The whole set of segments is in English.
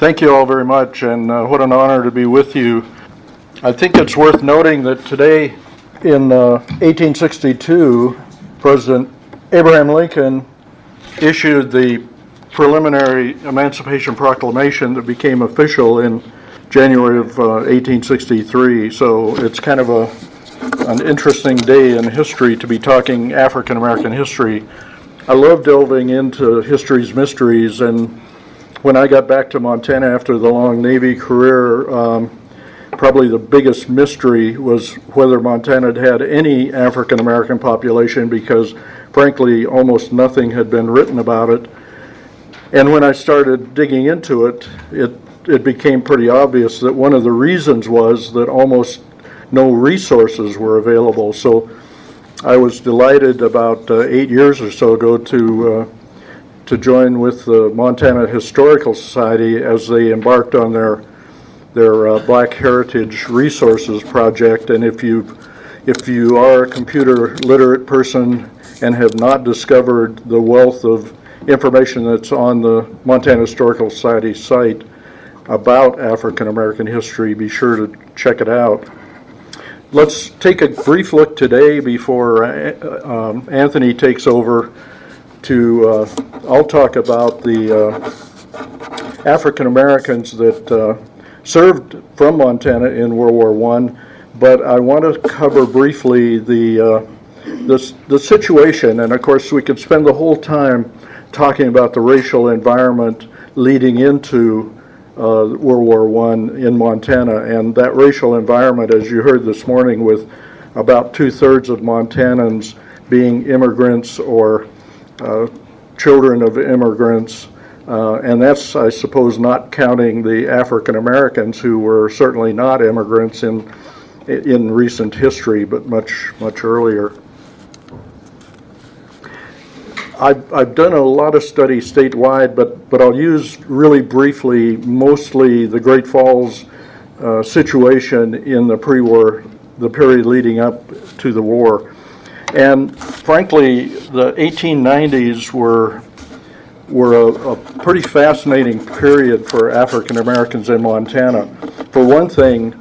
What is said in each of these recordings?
Thank you all very much, and uh, what an honor to be with you. I think it's worth noting that today, in uh, 1862, President Abraham Lincoln issued the preliminary Emancipation Proclamation that became official in January of uh, 1863. So it's kind of a an interesting day in history to be talking African American history. I love delving into history's mysteries, and when I got back to Montana after the long Navy career, um, probably the biggest mystery was whether Montana had had any African American population because, frankly, almost nothing had been written about it. And when I started digging into it, it, it became pretty obvious that one of the reasons was that almost no resources were available. So I was delighted about uh, eight years or so ago to uh, to join with the Montana Historical Society as they embarked on their their uh, Black Heritage Resources project. And if you if you are a computer literate person and have not discovered the wealth of information that's on the Montana Historical Society site about African American history, be sure to check it out. Let's take a brief look today before uh, um, Anthony takes over to, uh, I'll talk about the uh, African Americans that uh, served from Montana in World War I, but I want to cover briefly the, the, the situation, and of course, we could spend the whole time talking about the racial environment leading into uh, World War I in Montana, and that racial environment, as you heard this morning, with about two thirds of Montanans being immigrants or children of immigrants, uh, and that's, I suppose, not counting the African Americans who were certainly not immigrants in in recent history, but much much earlier. I've, I've done a lot of studies statewide, but but I'll use really briefly mostly the Great Falls uh, situation in the pre-war, the period leading up to the war. And frankly, the 1890s were were a, a pretty fascinating period for African Americans in Montana. For one thing,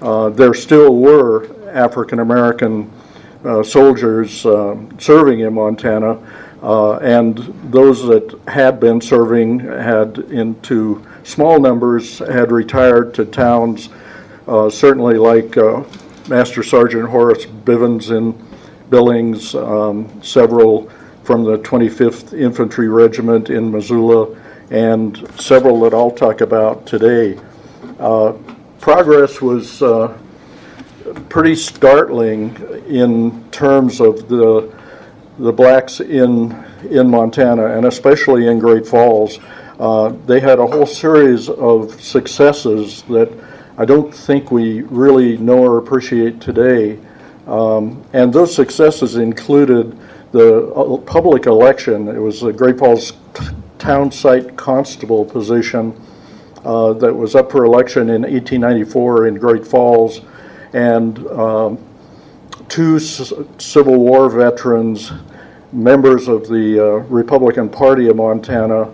uh, there still were African American uh, soldiers uh, serving in Montana, uh, and those that had been serving had, into small numbers, had retired to towns, uh, certainly like uh, Master Sergeant Horace Bivins in Billings, um, several from the 25th Infantry Regiment in Missoula, and several that I'll talk about today. Uh, progress was uh, pretty startling in terms of the the blacks in in Montana and especially in Great Falls. Uh, they had a whole series of successes that I don't think we really know or appreciate today. Um, and those successes included the uh, public election. It was the Great Falls town site constable position uh, that was up for election in 1894 in Great Falls. And um, two c- Civil War veterans, members of the uh, Republican Party of Montana,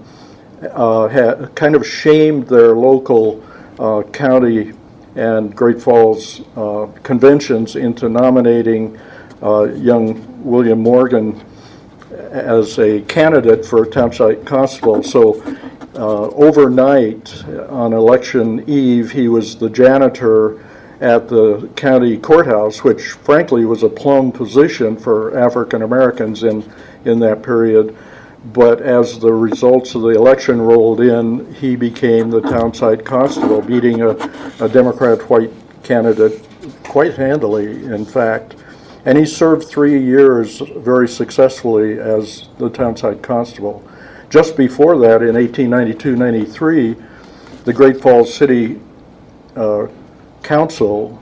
uh, had kind of shamed their local uh, county and Great Falls uh, conventions into nominating uh, young William Morgan as a candidate for townsite constable. So uh, overnight on election eve, he was the janitor at the county courthouse, which frankly was a plum position for African Americans in, in that period. But as the results of the election rolled in, he became the townsite constable, beating a, a Democrat white candidate quite handily, in fact. And he served three years very successfully as the townsite constable. Just before that, in 1892 93, the Great Falls City uh, Council,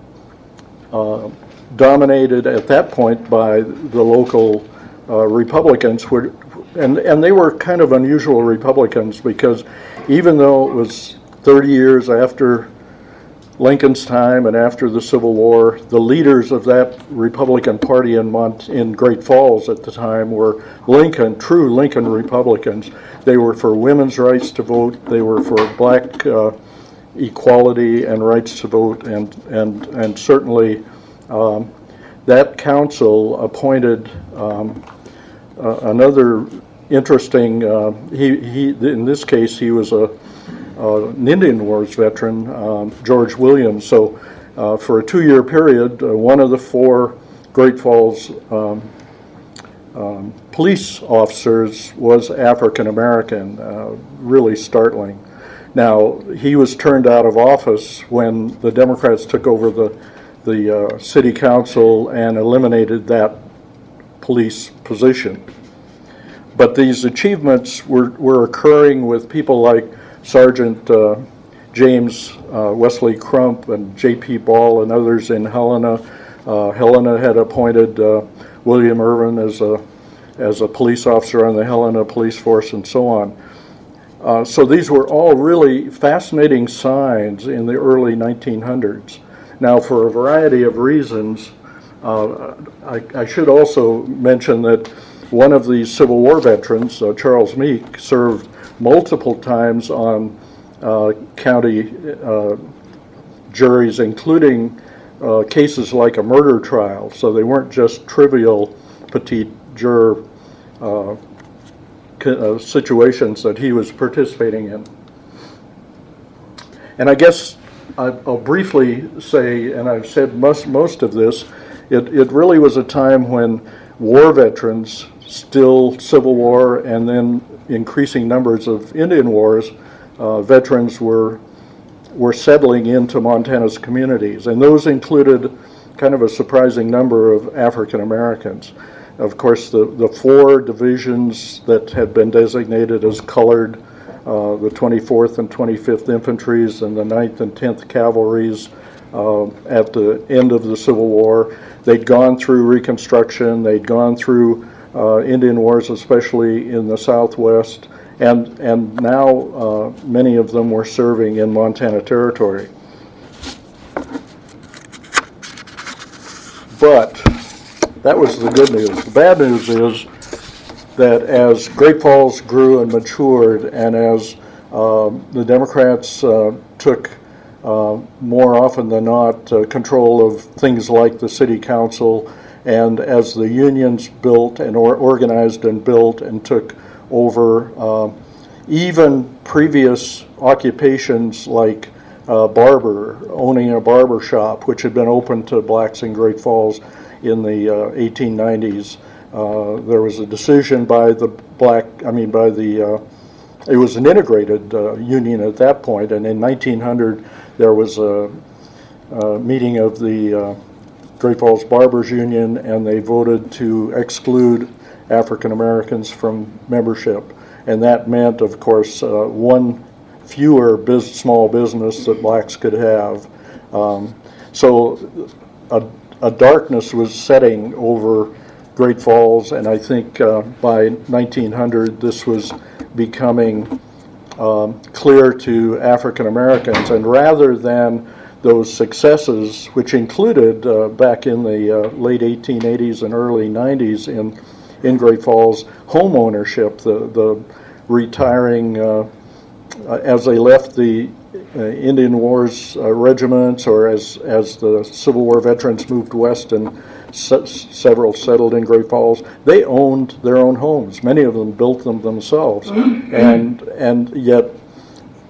uh, dominated at that point by the local uh, Republicans, were, and, and they were kind of unusual Republicans because even though it was 30 years after Lincoln's time and after the Civil War, the leaders of that Republican Party in, Mont- in Great Falls at the time were Lincoln, true Lincoln Republicans. They were for women's rights to vote, they were for black uh, equality and rights to vote, and, and, and certainly um, that council appointed um, uh, another interesting, uh, he, he, in this case, he was a uh, an Indian Wars veteran, um, George Williams. So, uh, for a two year period, uh, one of the four Great Falls um, um, police officers was African American, uh, really startling. Now, he was turned out of office when the Democrats took over the, the uh, city council and eliminated that police position. But these achievements were, were occurring with people like Sergeant uh, James uh, Wesley Crump and J.P. Ball and others in Helena. Uh, Helena had appointed William Irvin as a as a police officer on the Helena Police Force and so on. Uh, so these were all really fascinating signs in the early 1900s. Now, for a variety of reasons, uh, I, I, should also mention that one of these Civil War veterans, uh, Charles Meek, served multiple times on uh, county uh, juries, including uh, cases like a murder trial. So they weren't just trivial petit juror uh, situations that he was participating in. And I guess I'll briefly say, and I've said most, most of this, it, it really was a time when war veterans, still Civil War, and then increasing numbers of Indian wars, uh, veterans were were settling into Montana's communities, and those included kind of a surprising number of African Americans. Of course, the, the four divisions that had been designated as colored, uh, the 24th and 25th Infantries and the 9th and 10th Cavalries uh, at the end of the Civil War, they'd gone through Reconstruction, they'd gone through uh, Indian wars, especially in the Southwest, and, and now uh, many of them were serving in Montana Territory. But that was the good news. The bad news is that as Great Falls grew and matured, and as uh, the Democrats uh, took uh, more often than not control of things like the city council and as the unions built and or organized and built and took over, uh, even previous occupations like uh, barber, owning a barber shop, which had been open to blacks in Great Falls in the uh, 1890s, uh, there was a decision by the black, I mean, by the, uh, it was an integrated uh, union at that point, and in 1900 there was a, a meeting of the Great Falls Barbers Union, and they voted to exclude African Americans from membership. And that meant, of course, uh, one fewer biz- small business that blacks could have. Um, so a, a, darkness was setting over Great Falls, and I think uh, by 1900 this was becoming um, clear to African Americans. And rather than those successes, which included uh, back in the uh, late 1880s and early 90s in in Great Falls, home ownership, the the retiring uh, uh as they left the uh, Indian Wars uh, regiments, or as as the Civil War veterans moved west and se- several settled in Great Falls, they owned their own homes. Many of them built them themselves, and and yet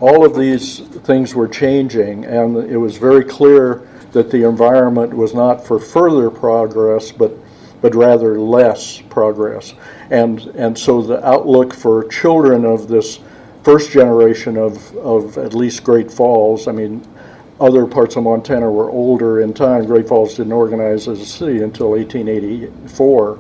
all of these things were changing, and it was very clear that the environment was not for further progress, but but rather less progress. And and so the outlook for children of this first generation of, of at least Great Falls, I mean, other parts of Montana were older in time. Great Falls didn't organize as a city until 1884.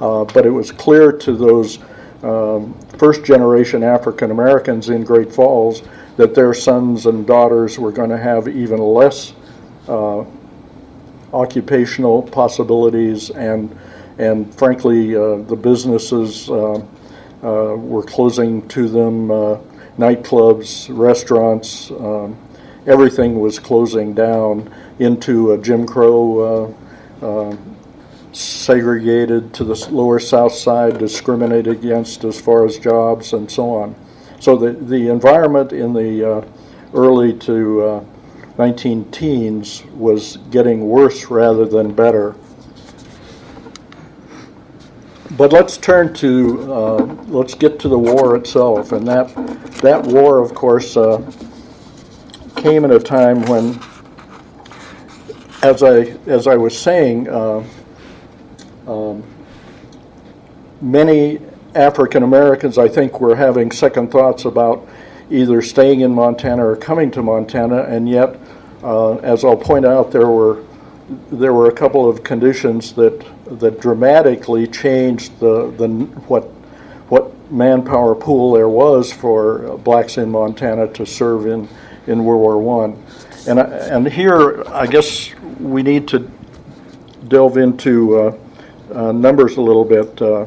Uh, but it was clear to those um, first generation African Americans in Great Falls that their sons and daughters were going to have even less uh, occupational possibilities and and frankly uh, the businesses uh, uh, were closing to them uh, nightclubs restaurants um, everything was closing down into a Jim Crow uh, segregated to the lower south side, discriminated against as far as jobs and so on. So the, the environment in the uh, early to uh, 19 teens was getting worse rather than better. But let's turn to, uh, let's get to the war itself. And that, that war, of course, uh, came at a time when, as I, as I was saying, uh, um, many African Americans, I think, were having second thoughts about either staying in Montana or coming to Montana, and yet, uh, as I'll point out, there were there were a couple of conditions that that dramatically changed the the what what manpower pool there was for blacks in Montana to serve in in World War One, and and here I guess we need to delve into uh, uh, numbers a little bit. Uh,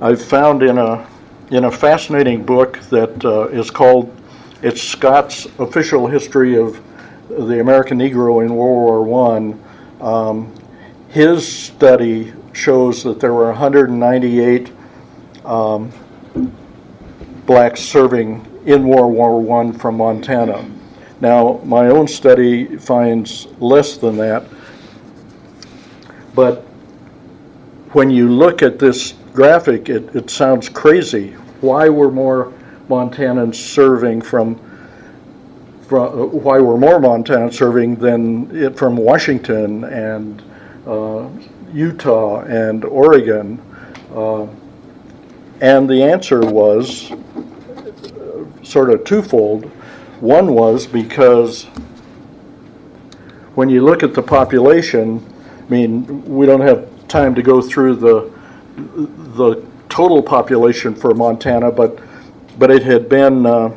I've found in a in a fascinating book that uh, is called it's Scott's official history of the American Negro in World War One. Um, his study shows that there were 198 um, blacks serving in World War One from Montana. Now, my own study finds less than that, but when you look at this graphic, it, it sounds crazy. Why were more Montanans serving from, from why were more Montanans serving than it from Washington and uh, Utah and Oregon? Uh, and the answer was uh, sort of twofold. One was because when you look at the population, I mean, we don't have time to go through the the total population for Montana, but but it had been uh,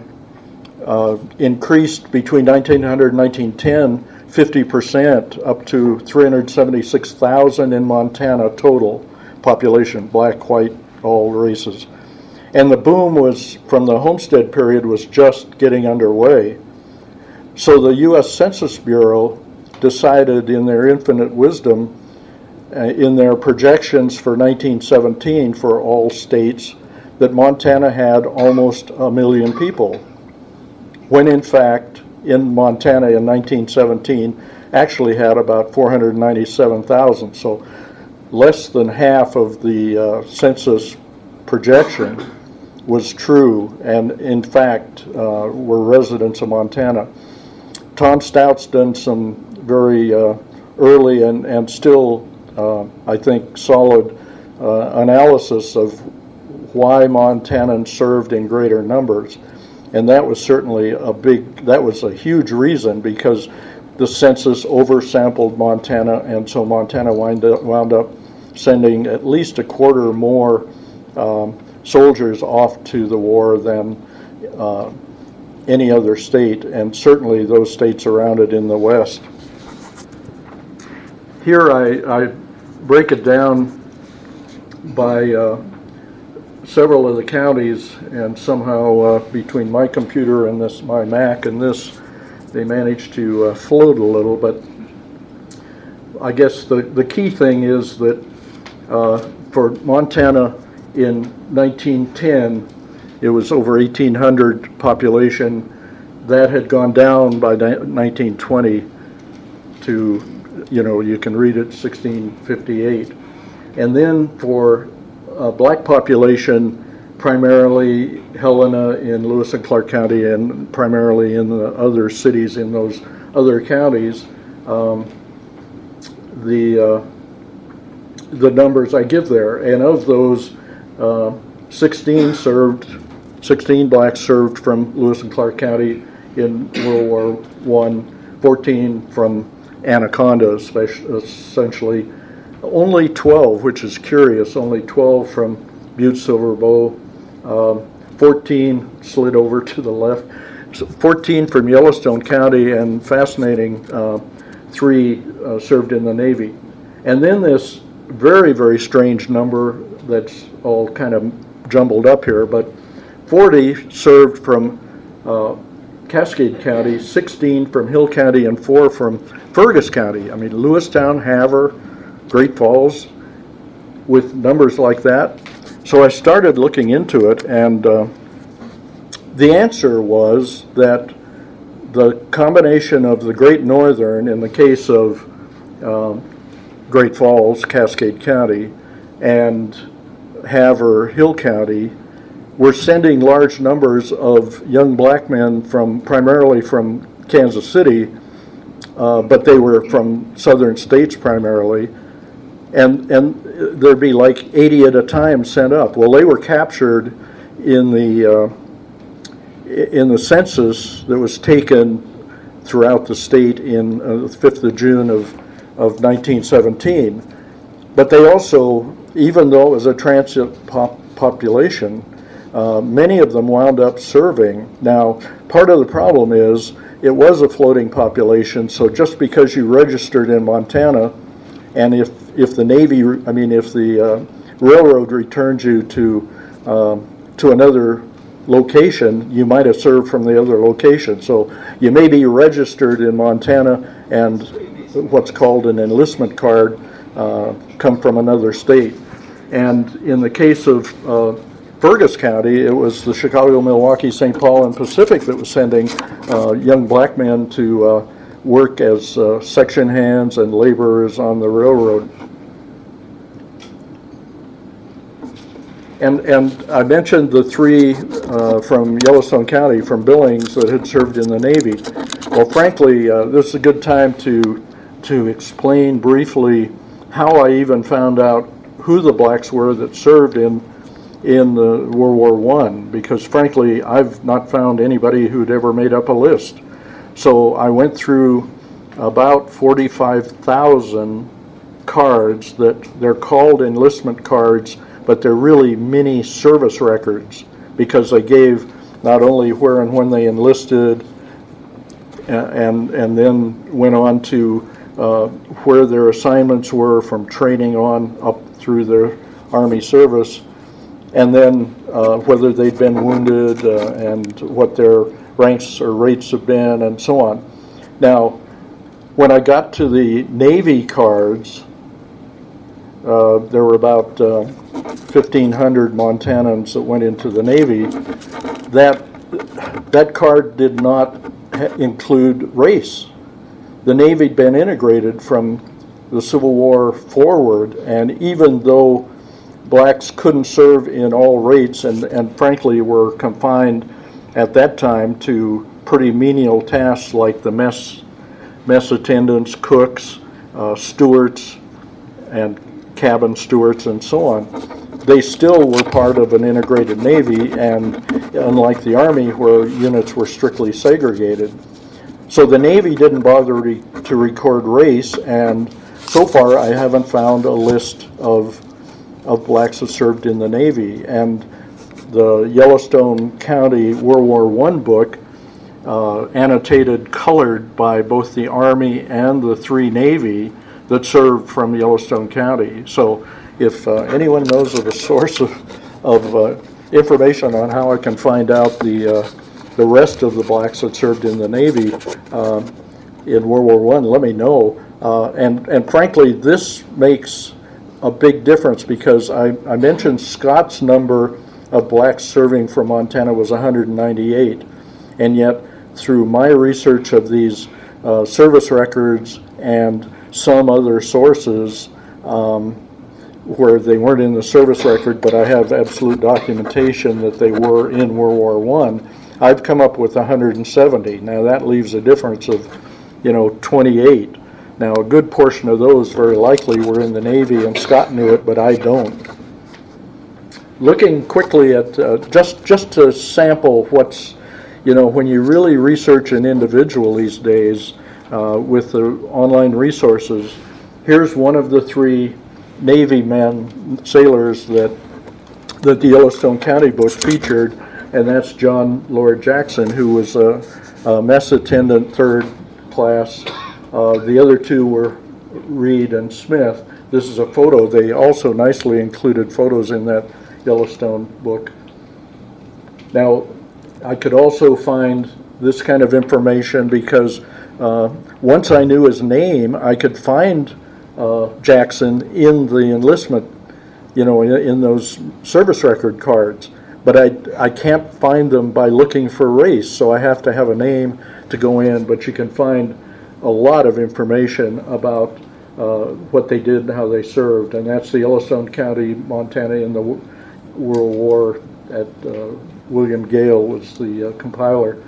uh, increased between 1900 and 1910, 50 percent, up to 376,000 in Montana total population, black, white, all races. And the boom was from the Homestead period was just getting underway. So the U.S. Census Bureau decided, in their infinite wisdom, in their projections for 1917 for all states that Montana had almost a million people, when in fact, in Montana in 1917, actually had about 497,000. So less than half of the uh, census projection was true, and in fact, uh, were residents of Montana. Tom Stout's done some very uh, early and, and still uh, I think, solid uh, analysis of why Montanans served in greater numbers. And that was certainly a big, that was a huge reason because the census oversampled Montana, and so Montana wound up, wound up sending at least a quarter more um, soldiers off to the war than uh, any other state, and certainly those states around it in the West. Here I, I break it down by uh, several of the counties, and somehow uh, between my computer and this, my Mac and this, they managed to uh, float a little. But I guess the, the key thing is that uh, for Montana in 1910, it was over 1,800 population. That had gone down by 1920 to you know, you can read it 1658. And then for a black population, primarily Helena in Lewis and Clark County and primarily in the other cities in those other counties, um, the uh, the numbers I give there, and of those, uh, 16 served, 16 blacks served from Lewis and Clark County in World War One, 14 from Anaconda, essentially. Only 12, which is curious, only 12 from Butte Silver Bow, um, 14 slid over to the left, so 14 from Yellowstone County, and fascinating, uh, three uh, served in the Navy. And then this very, very strange number that's all kind of jumbled up here, but 40 served from uh, Cascade County, 16 from Hill County, and four from Fergus County. I mean, Lewistown, Havre, Great Falls, with numbers like that. So I started looking into it, and uh, the answer was that the combination of the Great Northern, in the case of um, Great Falls, Cascade County, and Havre, Hill County, were sending large numbers of young black men from primarily from Kansas City, uh, but they were from southern states primarily, and and there'd be like 80 at a time sent up. Well, they were captured in the uh, in the census that was taken throughout the state in uh, the 5th of June of, of 1917. But they also, even though it was a transit pop population, uh, many of them wound up serving. Now, part of the problem is it was a floating population, so just because you registered in Montana, and if, if the Navy, I mean, if the uh, railroad returned you to, um, to another location, you might have served from the other location. So you may be registered in Montana and what's called an enlistment card uh, come from another state. And in the case of uh, Fergus County, it was the Chicago, Milwaukee, St. Paul, and Pacific that was sending uh, young black men to uh, work as uh, section hands and laborers on the railroad. And, and I mentioned the three uh, from Yellowstone County, from Billings, that had served in the Navy. Well, frankly, uh, this is a good time to, to explain briefly how I even found out who the blacks were that served in, in the World War One, because frankly, I've not found anybody who'd ever made up a list. So I went through about 45,000 cards that they're called enlistment cards but they're really mini service records because they gave not only where and when they enlisted and, and then went on to uh, where their assignments were from training on up through their Army service, and then uh, whether they'd been wounded uh, and what their ranks or rates have been, and so on. Now, when I got to the Navy cards, uh, there were about 1,500 uh, Montanans that went into the Navy. That, that card did not include race. The Navy had been integrated from the Civil War forward, and even though blacks couldn't serve in all rates and, and frankly were confined at that time to pretty menial tasks like the mess, mess attendants, cooks, uh, stewards, and cabin stewards and so on, they still were part of an integrated Navy, and unlike the Army, where units were strictly segregated. So the Navy didn't bother re- to record race, and so far I haven't found a list of, of blacks that served in the Navy. And the Yellowstone County World War I book, uh, annotated colored by both the Army and the three Navy, that served from Yellowstone County. So if uh, anyone knows of a source of, of uh, information on how I can find out the, uh, the rest of the blacks that served in the Navy um, in World War I, let me know. Uh, and, and frankly, this makes a big difference because I, I mentioned Scott's number of blacks serving from Montana was 198. And yet, through my research of these uh, service records and some other sources um, where they weren't in the service record, but I have absolute documentation that they were in World War One. I've come up with 170. Now that leaves a difference of, you know, 28. Now a good portion of those very likely were in the Navy, and Scott knew it, but I don't. Looking quickly at uh, just just to sample what's, you know, when you really research an individual these days, uh, with the online resources. Here's one of the three Navy men, sailors that, that the Yellowstone County book featured, and that's John Lord Jackson, who was a, a mess attendant, third class. Uh, the other two were Reed and Smith. This is a photo. They also nicely included photos in that Yellowstone book. Now, I could also find this kind of information because uh, once I knew his name, I could find uh, Jackson in the enlistment, you know, in, in those service record cards. But I, I can't find them by looking for race, so I have to have a name to go in. But you can find a lot of information about uh, what they did and how they served, and that's the Yellowstone County, Montana, in the World War. At uh, William Gale was the uh, compiler,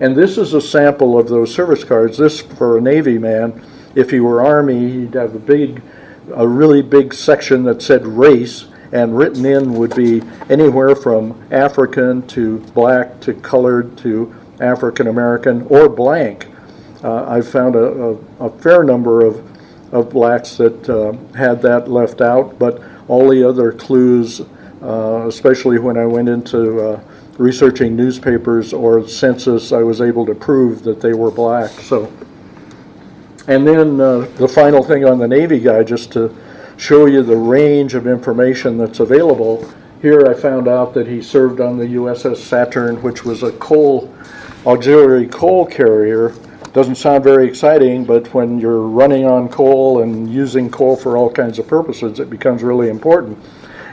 and this is a sample of those service cards. This for a Navy man. If he were Army, he'd have a big, a really big section that said race, and written in would be anywhere from African to black to colored to African American or blank. Uh, I found a, a, a, fair number of, of blacks that uh, had that left out, but all the other clues, uh, especially when I went into uh, researching newspapers or census, I was able to prove that they were black. So, and then uh, the final thing on the Navy guy, just to show you the range of information that's available. Here I found out that he served on the USS Saturn, which was a coal auxiliary coal carrier. Doesn't sound very exciting, but when you're running on coal and using coal for all kinds of purposes, it becomes really important.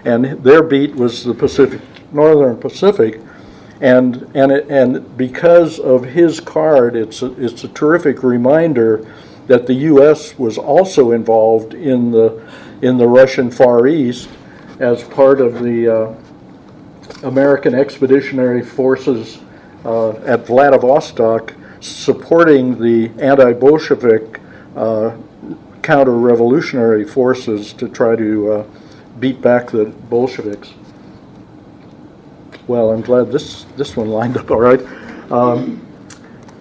And their beat was the Pacific, Northern Pacific, and and it, and because of his card, it's a, it's a terrific reminder that the U.S. was also involved in the in the Russian Far East as part of the uh, American Expeditionary Forces uh, at Vladivostok, supporting the anti-Bolshevik uh, counter-revolutionary forces to try to uh, beat back the Bolsheviks. Well, I'm glad this this one lined up all right. Um,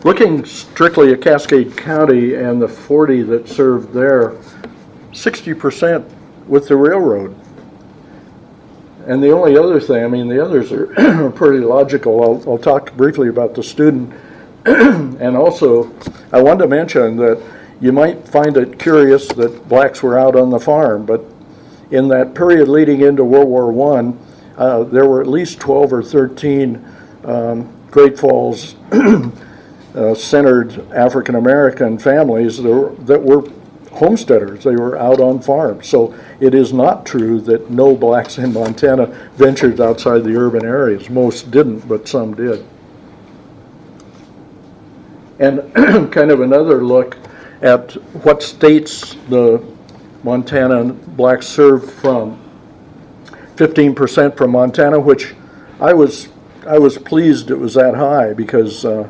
Looking strictly at Cascade County and the 40 that served there, 60% with the railroad. And the only other thing, I mean, the others are pretty logical. I'll, I'll talk briefly about the student. and also, I wanted to mention that you might find it curious that blacks were out on the farm, but in that period leading into World War I, uh, there were at least 12 or 13 um, Great Falls uh, centered African American families that were, that were homesteaders. They were out on farms. So it is not true that no blacks in Montana ventured outside the urban areas. Most didn't, but some did. And kind of another look at what states the Montana blacks served from. 15% from Montana, which I was I was pleased it was that high because uh,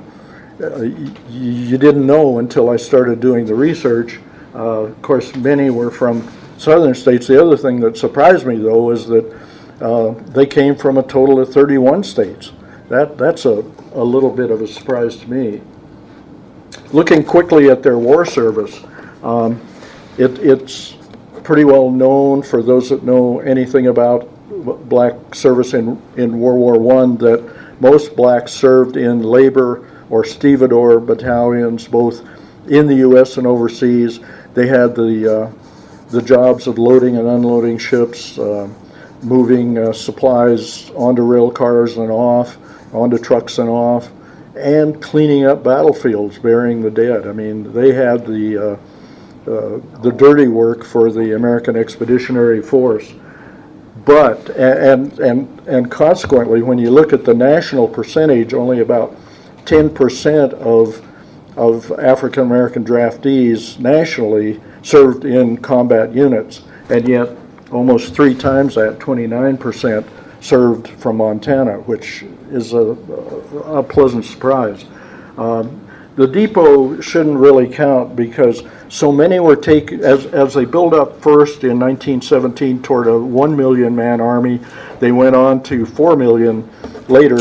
uh, you didn't know until I started doing the research. Uh, of course, many were from southern states. The other thing that surprised me, though, is that uh, they came from a total of 31 states. That, that's a, a little bit of a surprise to me. Looking quickly at their war service, um, it, it's pretty well known for those that know anything about black service in, in World War I that most blacks served in labor or stevedore battalions, both in the U.S. and overseas. They had the uh, the jobs of loading and unloading ships, uh, moving uh, supplies onto rail cars and off, onto trucks and off, and cleaning up battlefields, burying the dead. I mean, they had the uh, uh, the dirty work for the American Expeditionary Force. But and and and consequently, when you look at the national percentage, only about 10% of, of African American draftees nationally served in combat units, and yet almost three times that, 29%, served from Montana, which is a, a pleasant surprise. Um, the depot shouldn't really count because so many were taken as, as they built up first in 1917 toward a 1 million man army they went on to 4 million later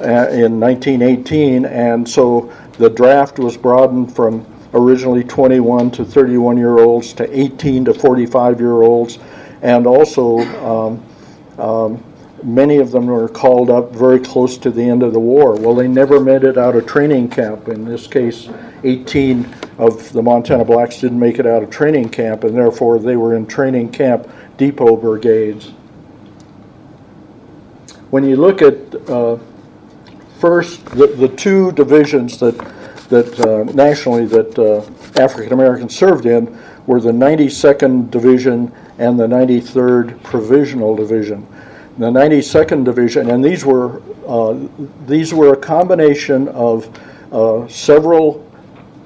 uh, in 1918, and so the draft was broadened from originally 21 to 31 year olds to 18 to 45 year olds, and also um, um, many of them were called up very close to the end of the war. Well, they never made it out of training camp. In this case, 18 of the Montana blacks didn't make it out of training camp, and therefore they were in training camp depot brigades. When you look at uh, first, the, the two divisions that, that uh, nationally that uh, African Americans served in were the 92nd Division and the 93rd Provisional Division. The 92nd Division, and these were uh, these were a combination of uh, several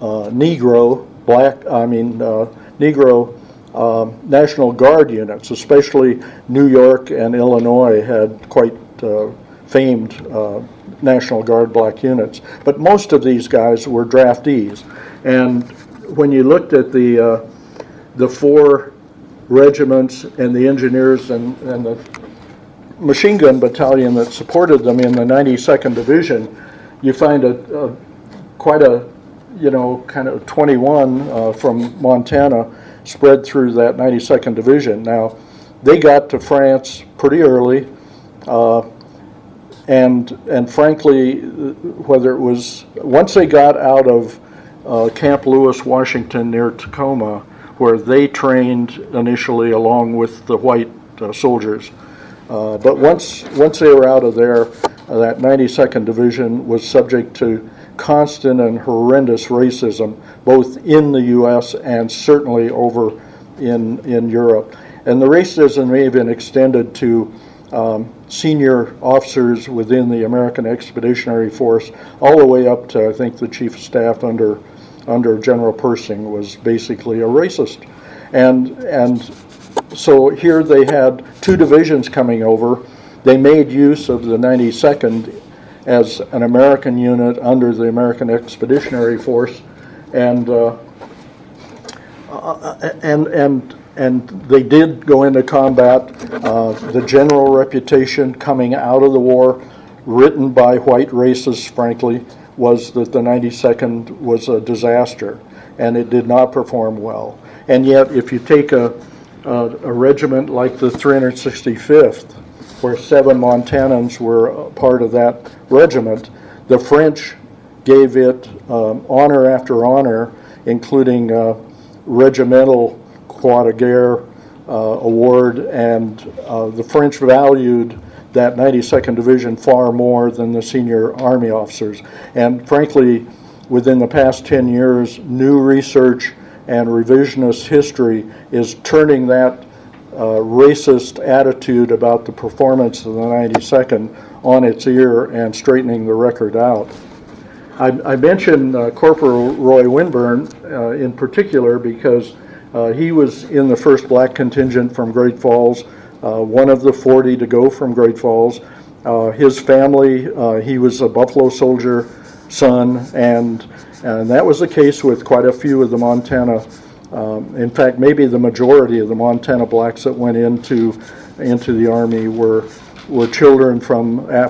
uh, Negro, black, I mean uh, Negro um, National Guard units, especially New York and Illinois had quite uh, famed National Guard black units. But most of these guys were draftees. And when you looked at the, the four regiments and the engineers and, and the machine gun battalion that supported them in the 92nd Division, you find a, a quite a, you know, kind of 21 uh, from Montana spread through that 92nd Division. Now, they got to France pretty early, uh, and and frankly, whether it was once they got out of uh, Camp Lewis, Washington, near Tacoma, where they trained initially along with the white uh, soldiers. Uh, but once once they were out of there, uh, that 92nd Division was subject to constant and horrendous racism, both in the U.S. and certainly over in, in Europe. And the racism may have been extended to um, senior officers within the American Expeditionary Force, all the way up to, I think, the Chief of Staff under, under General Pershing was basically a racist. And, and so here they had two divisions coming over. They made use of the 92nd as an American unit under the American Expeditionary Force, and uh, uh, and and and they did go into combat. Uh, the general reputation coming out of the war, written by white racists, frankly, was that the 92nd was a disaster, and it did not perform well. And yet, if you take a a, a regiment like the 365th, where seven Montanans were part of that regiment. The French gave it um, honor after honor, including uh, regimental Croix de Guerre uh, award, and uh, the French valued that 92nd Division far more than the senior Army officers. And frankly, within the past 10 years, new research and revisionist history is turning that uh, racist attitude about the performance of the 92nd on its ear and straightening the record out. I, I mentioned uh, Corporal Roy Winburn uh, in particular because uh, he was in the first black contingent from Great Falls, uh, one of the 40 to go from Great Falls. Uh, his family, he was a Buffalo Soldier son, and, and that was the case with quite a few of the Montana um, in fact, maybe the majority of the Montana blacks that went into into the army were were children from uh,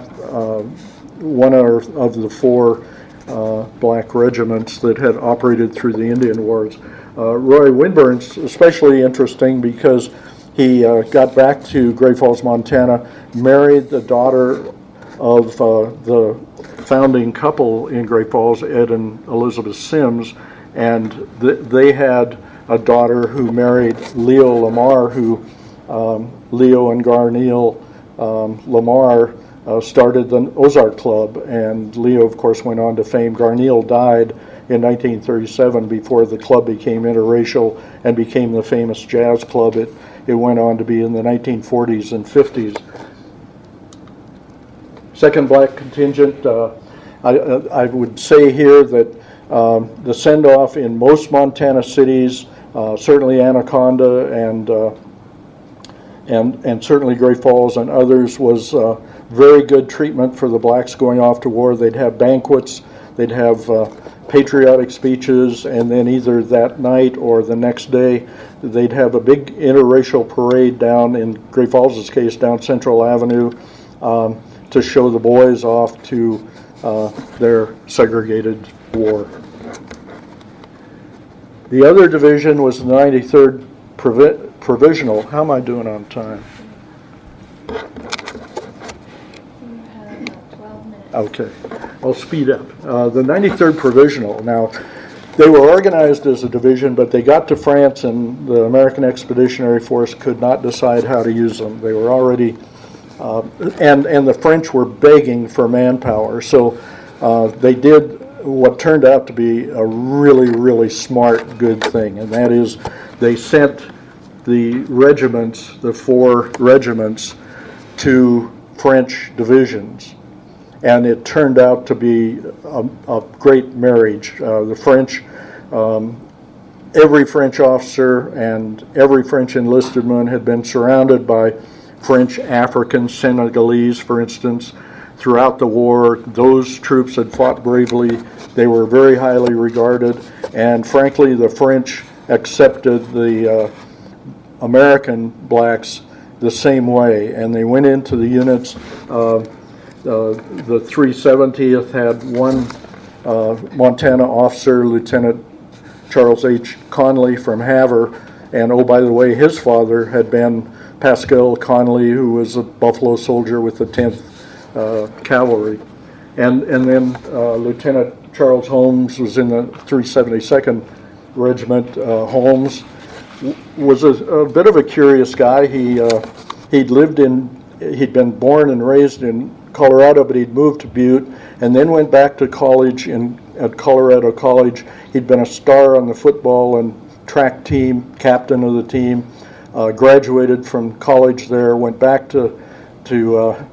one of the four uh, black regiments that had operated through the Indian Wars. Uh, Roy Winburn's especially interesting because he uh, got back to Great Falls, Montana, married the daughter of uh, the founding couple in Great Falls, Ed and Elizabeth Sims, and th- they had a daughter who married Leo Lamar, who um, Leo and Garneil um, Lamar uh, started the Ozark Club, and Leo, of course, went on to fame. Garneil died in 1937 before the club became interracial and became the famous jazz club it, it went on to be in the 1940s and 50s. Second black contingent, uh, I, I, would say here that um, the send off in most Montana cities uh, certainly Anaconda and uh, and and certainly Great Falls and others was uh, very good treatment for the blacks going off to war. They'd have banquets, they'd have patriotic speeches, and then either that night or the next day, they'd have a big interracial parade down, in Great Falls' case, down Central Avenue um, to show the boys off to uh, their segregated war. The other division was the 93rd Provi- Provisional. How am I doing on time? You have about 12 minutes. Okay, I'll speed up. Uh, the 93rd Provisional. Now, they were organized as a division, but they got to France, and the American Expeditionary Force could not decide how to use them. They were already uh, and, and the French were begging for manpower. So uh, they did what turned out to be a really, really smart, good thing, and that is they sent the regiments, the four regiments, to French divisions. And it turned out to be a, a great marriage. Uh, the French, um, every French officer and every French enlisted man had been surrounded by French African, Senegalese, for instance, throughout the war. Those troops had fought bravely. They were very highly regarded, and frankly, the French accepted the uh, American blacks the same way, and they went into the units. Uh, uh, the 370th had one uh, Montana officer, Lieutenant Charles H. Conley from Havre, and oh, by the way, his father had been Pascal Conley, who was a Buffalo soldier with the 10th uh, Cavalry. And, and then uh, Lieutenant Charles Holmes was in the 372nd Regiment. Uh, Holmes was a, a bit of a curious guy. He, uh, he'd lived in, he'd been born and raised in Colorado, but he'd moved to Butte and then went back to college in, at Colorado College. He'd been a star on the football and track team, captain of the team, graduated from college there, went back to, to, uh,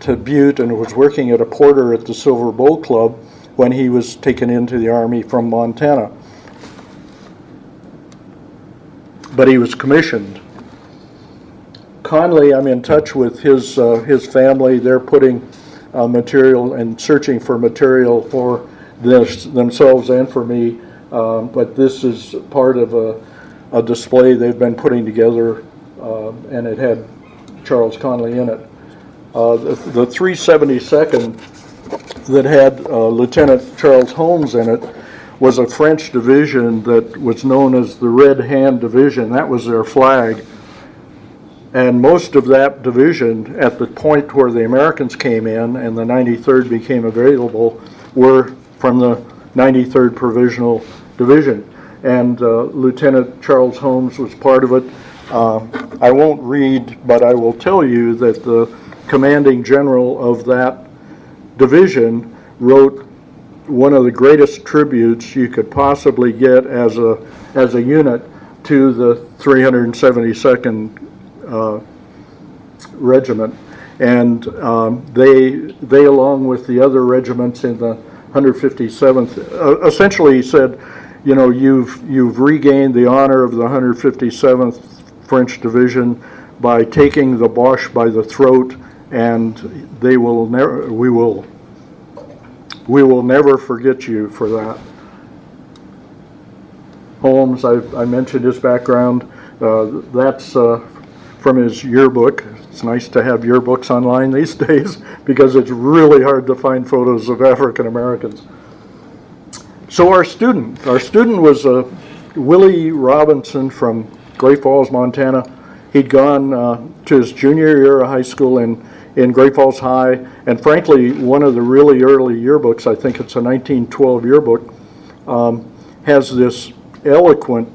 to Butte and was working at a porter at the Silver Bow Club when he was taken into the Army from Montana. But he was commissioned. Conley, I'm in touch with his, uh, his family. They're putting uh, material and searching for material for this themselves and for me. Um, but this is part of a, a display they've been putting together, uh, and it had Charles Conley in it. Uh, the, the 372nd that had uh, Lieutenant Charles Holmes in it was a French division that was known as the Red Hand Division. That was their flag. And most of that division, at the point where the Americans came in and the 93rd became available, were from the 93rd Provisional Division. And uh, Lieutenant Charles Holmes was part of it. Uh, I won't read, but I will tell you that the commanding general of that division wrote one of the greatest tributes you could possibly get as a as a unit to the 372nd uh, regiment, and um, they they along with the other regiments in the 157th uh, essentially said, you know, you've you've regained the honor of the 157th French division by taking the Boche by the throat, and they will never we will we will never forget you for that. Holmes, I, I mentioned his background. Uh, that's uh, from his yearbook. It's nice to have yearbooks online these days because it's really hard to find photos of African Americans. So our student, our student was uh, Willie Robinson from Great Falls, Montana. He'd gone uh, to his junior year of high school in, in Great Falls High, and frankly, one of the really early yearbooks, I think it's a 1912 yearbook, um, has this eloquent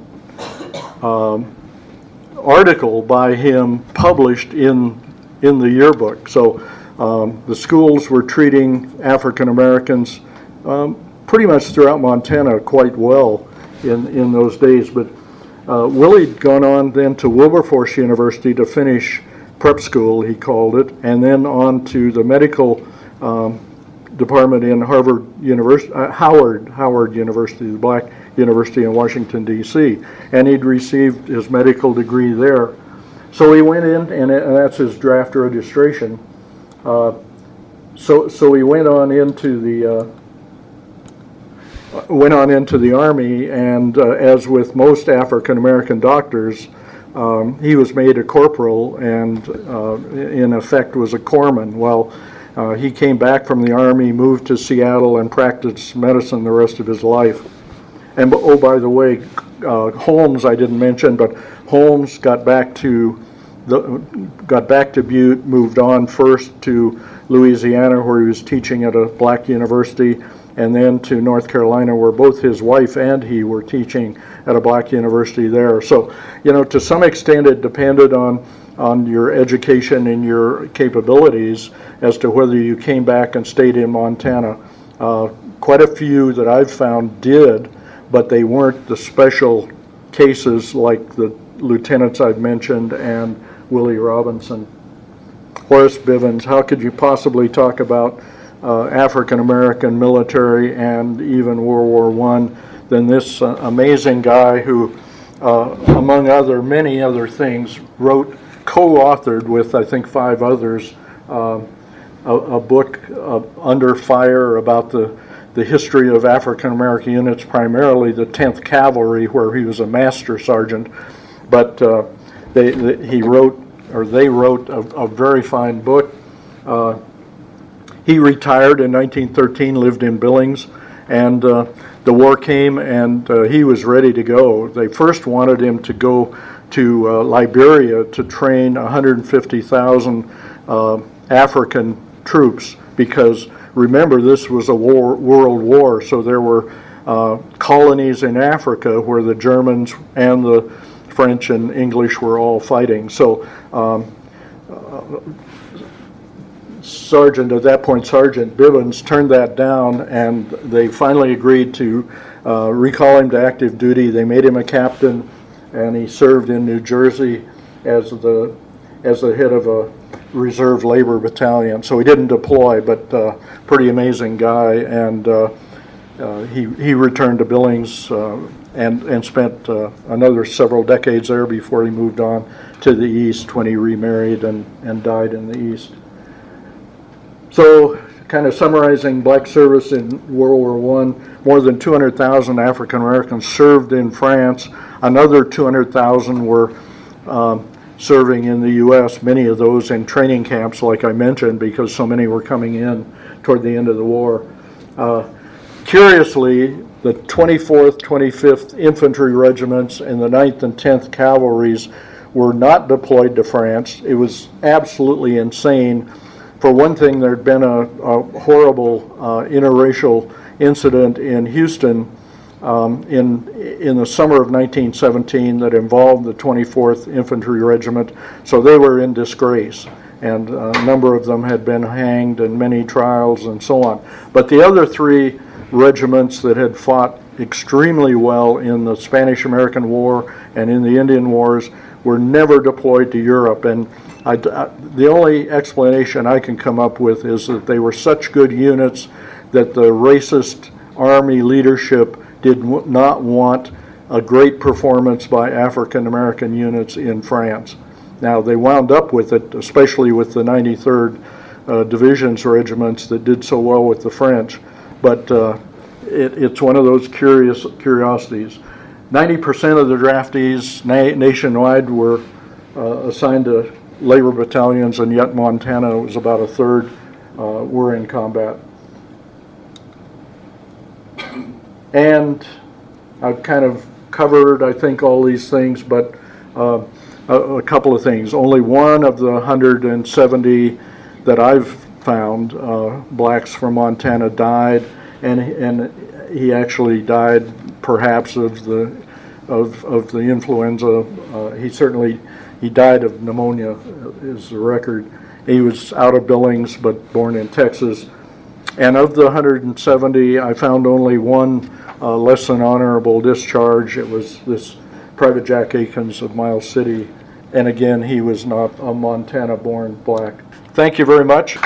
um, article by him published in in the yearbook. So um, the schools were treating African Americans um, pretty much throughout Montana quite well in in those days. But uh, Willie'd gone on then to Wilberforce University to finish prep school, he called it, and then on to the medical um, department in Harvard University, uh, Howard Howard University, the black university in Washington D.C. And he'd received his medical degree there. So he went in, and, and that's his draft registration. Uh, so so he went on into the uh, went on into the army, and uh, as with most African American doctors. Um, he was made a corporal and, uh, in effect, was a corpsman. Well, uh, he came back from the army, moved to Seattle, and practiced medicine the rest of his life. And oh, by the way, uh, Holmes I didn't mention, but Holmes got back to the, got back to Butte, moved on first to Louisiana, where he was teaching at a black university, and then to North Carolina, where both his wife and he were teaching at a black university there. So, you know, to some extent, it depended on on your education and your capabilities as to whether you came back and stayed in Montana. Uh, Quite a few that I've found did, but they weren't the special cases like the lieutenants I've mentioned and Willie Robinson. Horace Bivins, how could you possibly talk about uh, African-American military and even World War I than this uh, amazing guy who, uh, among other, many other things, wrote, co-authored with, I think, five others, um, a, a book, uh, Under Fire, about the, the history of African-American units, primarily the 10th Cavalry, where he was a master sergeant. But uh, they, they- he wrote, or they wrote a, a very fine book. Uh, he retired in 1913, lived in Billings, and uh, the war came and uh, he was ready to go. They first wanted him to go to uh, Liberia to train 150,000 uh, African troops because remember, this was a war, world war, so there were uh, colonies in Africa where the Germans and the French and English were all fighting. So um, Sergeant, at that point, Sergeant Bivins turned that down, and they finally agreed to uh, recall him to active duty. They made him a captain, and he served in New Jersey as the, as the head of a reserve labor battalion. So he didn't deploy, but uh, pretty amazing guy, and uh, uh, he, he returned to Billings uh, and, and spent uh, another several decades there before he moved on to the east when he remarried and, and died in the east. So, kind of summarizing black service in World War I, more than 200,000 African Americans served in France. Another 200,000 were um, serving in the U.S., many of those in training camps, like I mentioned, because so many were coming in toward the end of the war. Uh, curiously, the 24th, 25th Infantry Regiments and the 9th and 10th Cavalries were not deployed to France. It was absolutely insane. For one thing, there'd been a, a horrible uh, interracial incident in Houston um, in in the summer of 1917 that involved the 24th Infantry Regiment. So they were in disgrace, and a number of them had been hanged and many trials and so on. But the other three regiments that had fought extremely well in the Spanish American War and in the Indian Wars were never deployed to Europe. And I, I- the only explanation I can come up with is that they were such good units that the racist army leadership did not want a great performance by African American units in France. Now, they wound up with it, especially with the 93rd uh, Division's regiments that did so well with the French, but uh, it, it's one of those curious curiosities. 90% of the draftees na- nationwide were uh, assigned to labor battalions, and yet Montana was about a third uh, were in combat. And I've kind of covered, I think, all these things, but uh, a, a couple of things. Only one of the 170 that I've found, uh, blacks from Montana, died, and and he actually died perhaps of the of of the influenza. Uh, he certainly he died of pneumonia, is the record. He was out of Billings, but born in Texas. And of the 170, I found only one uh, less than honorable discharge. It was this Private Jack Akins of Miles City. And again, he was not a Montana born black. Thank you very much.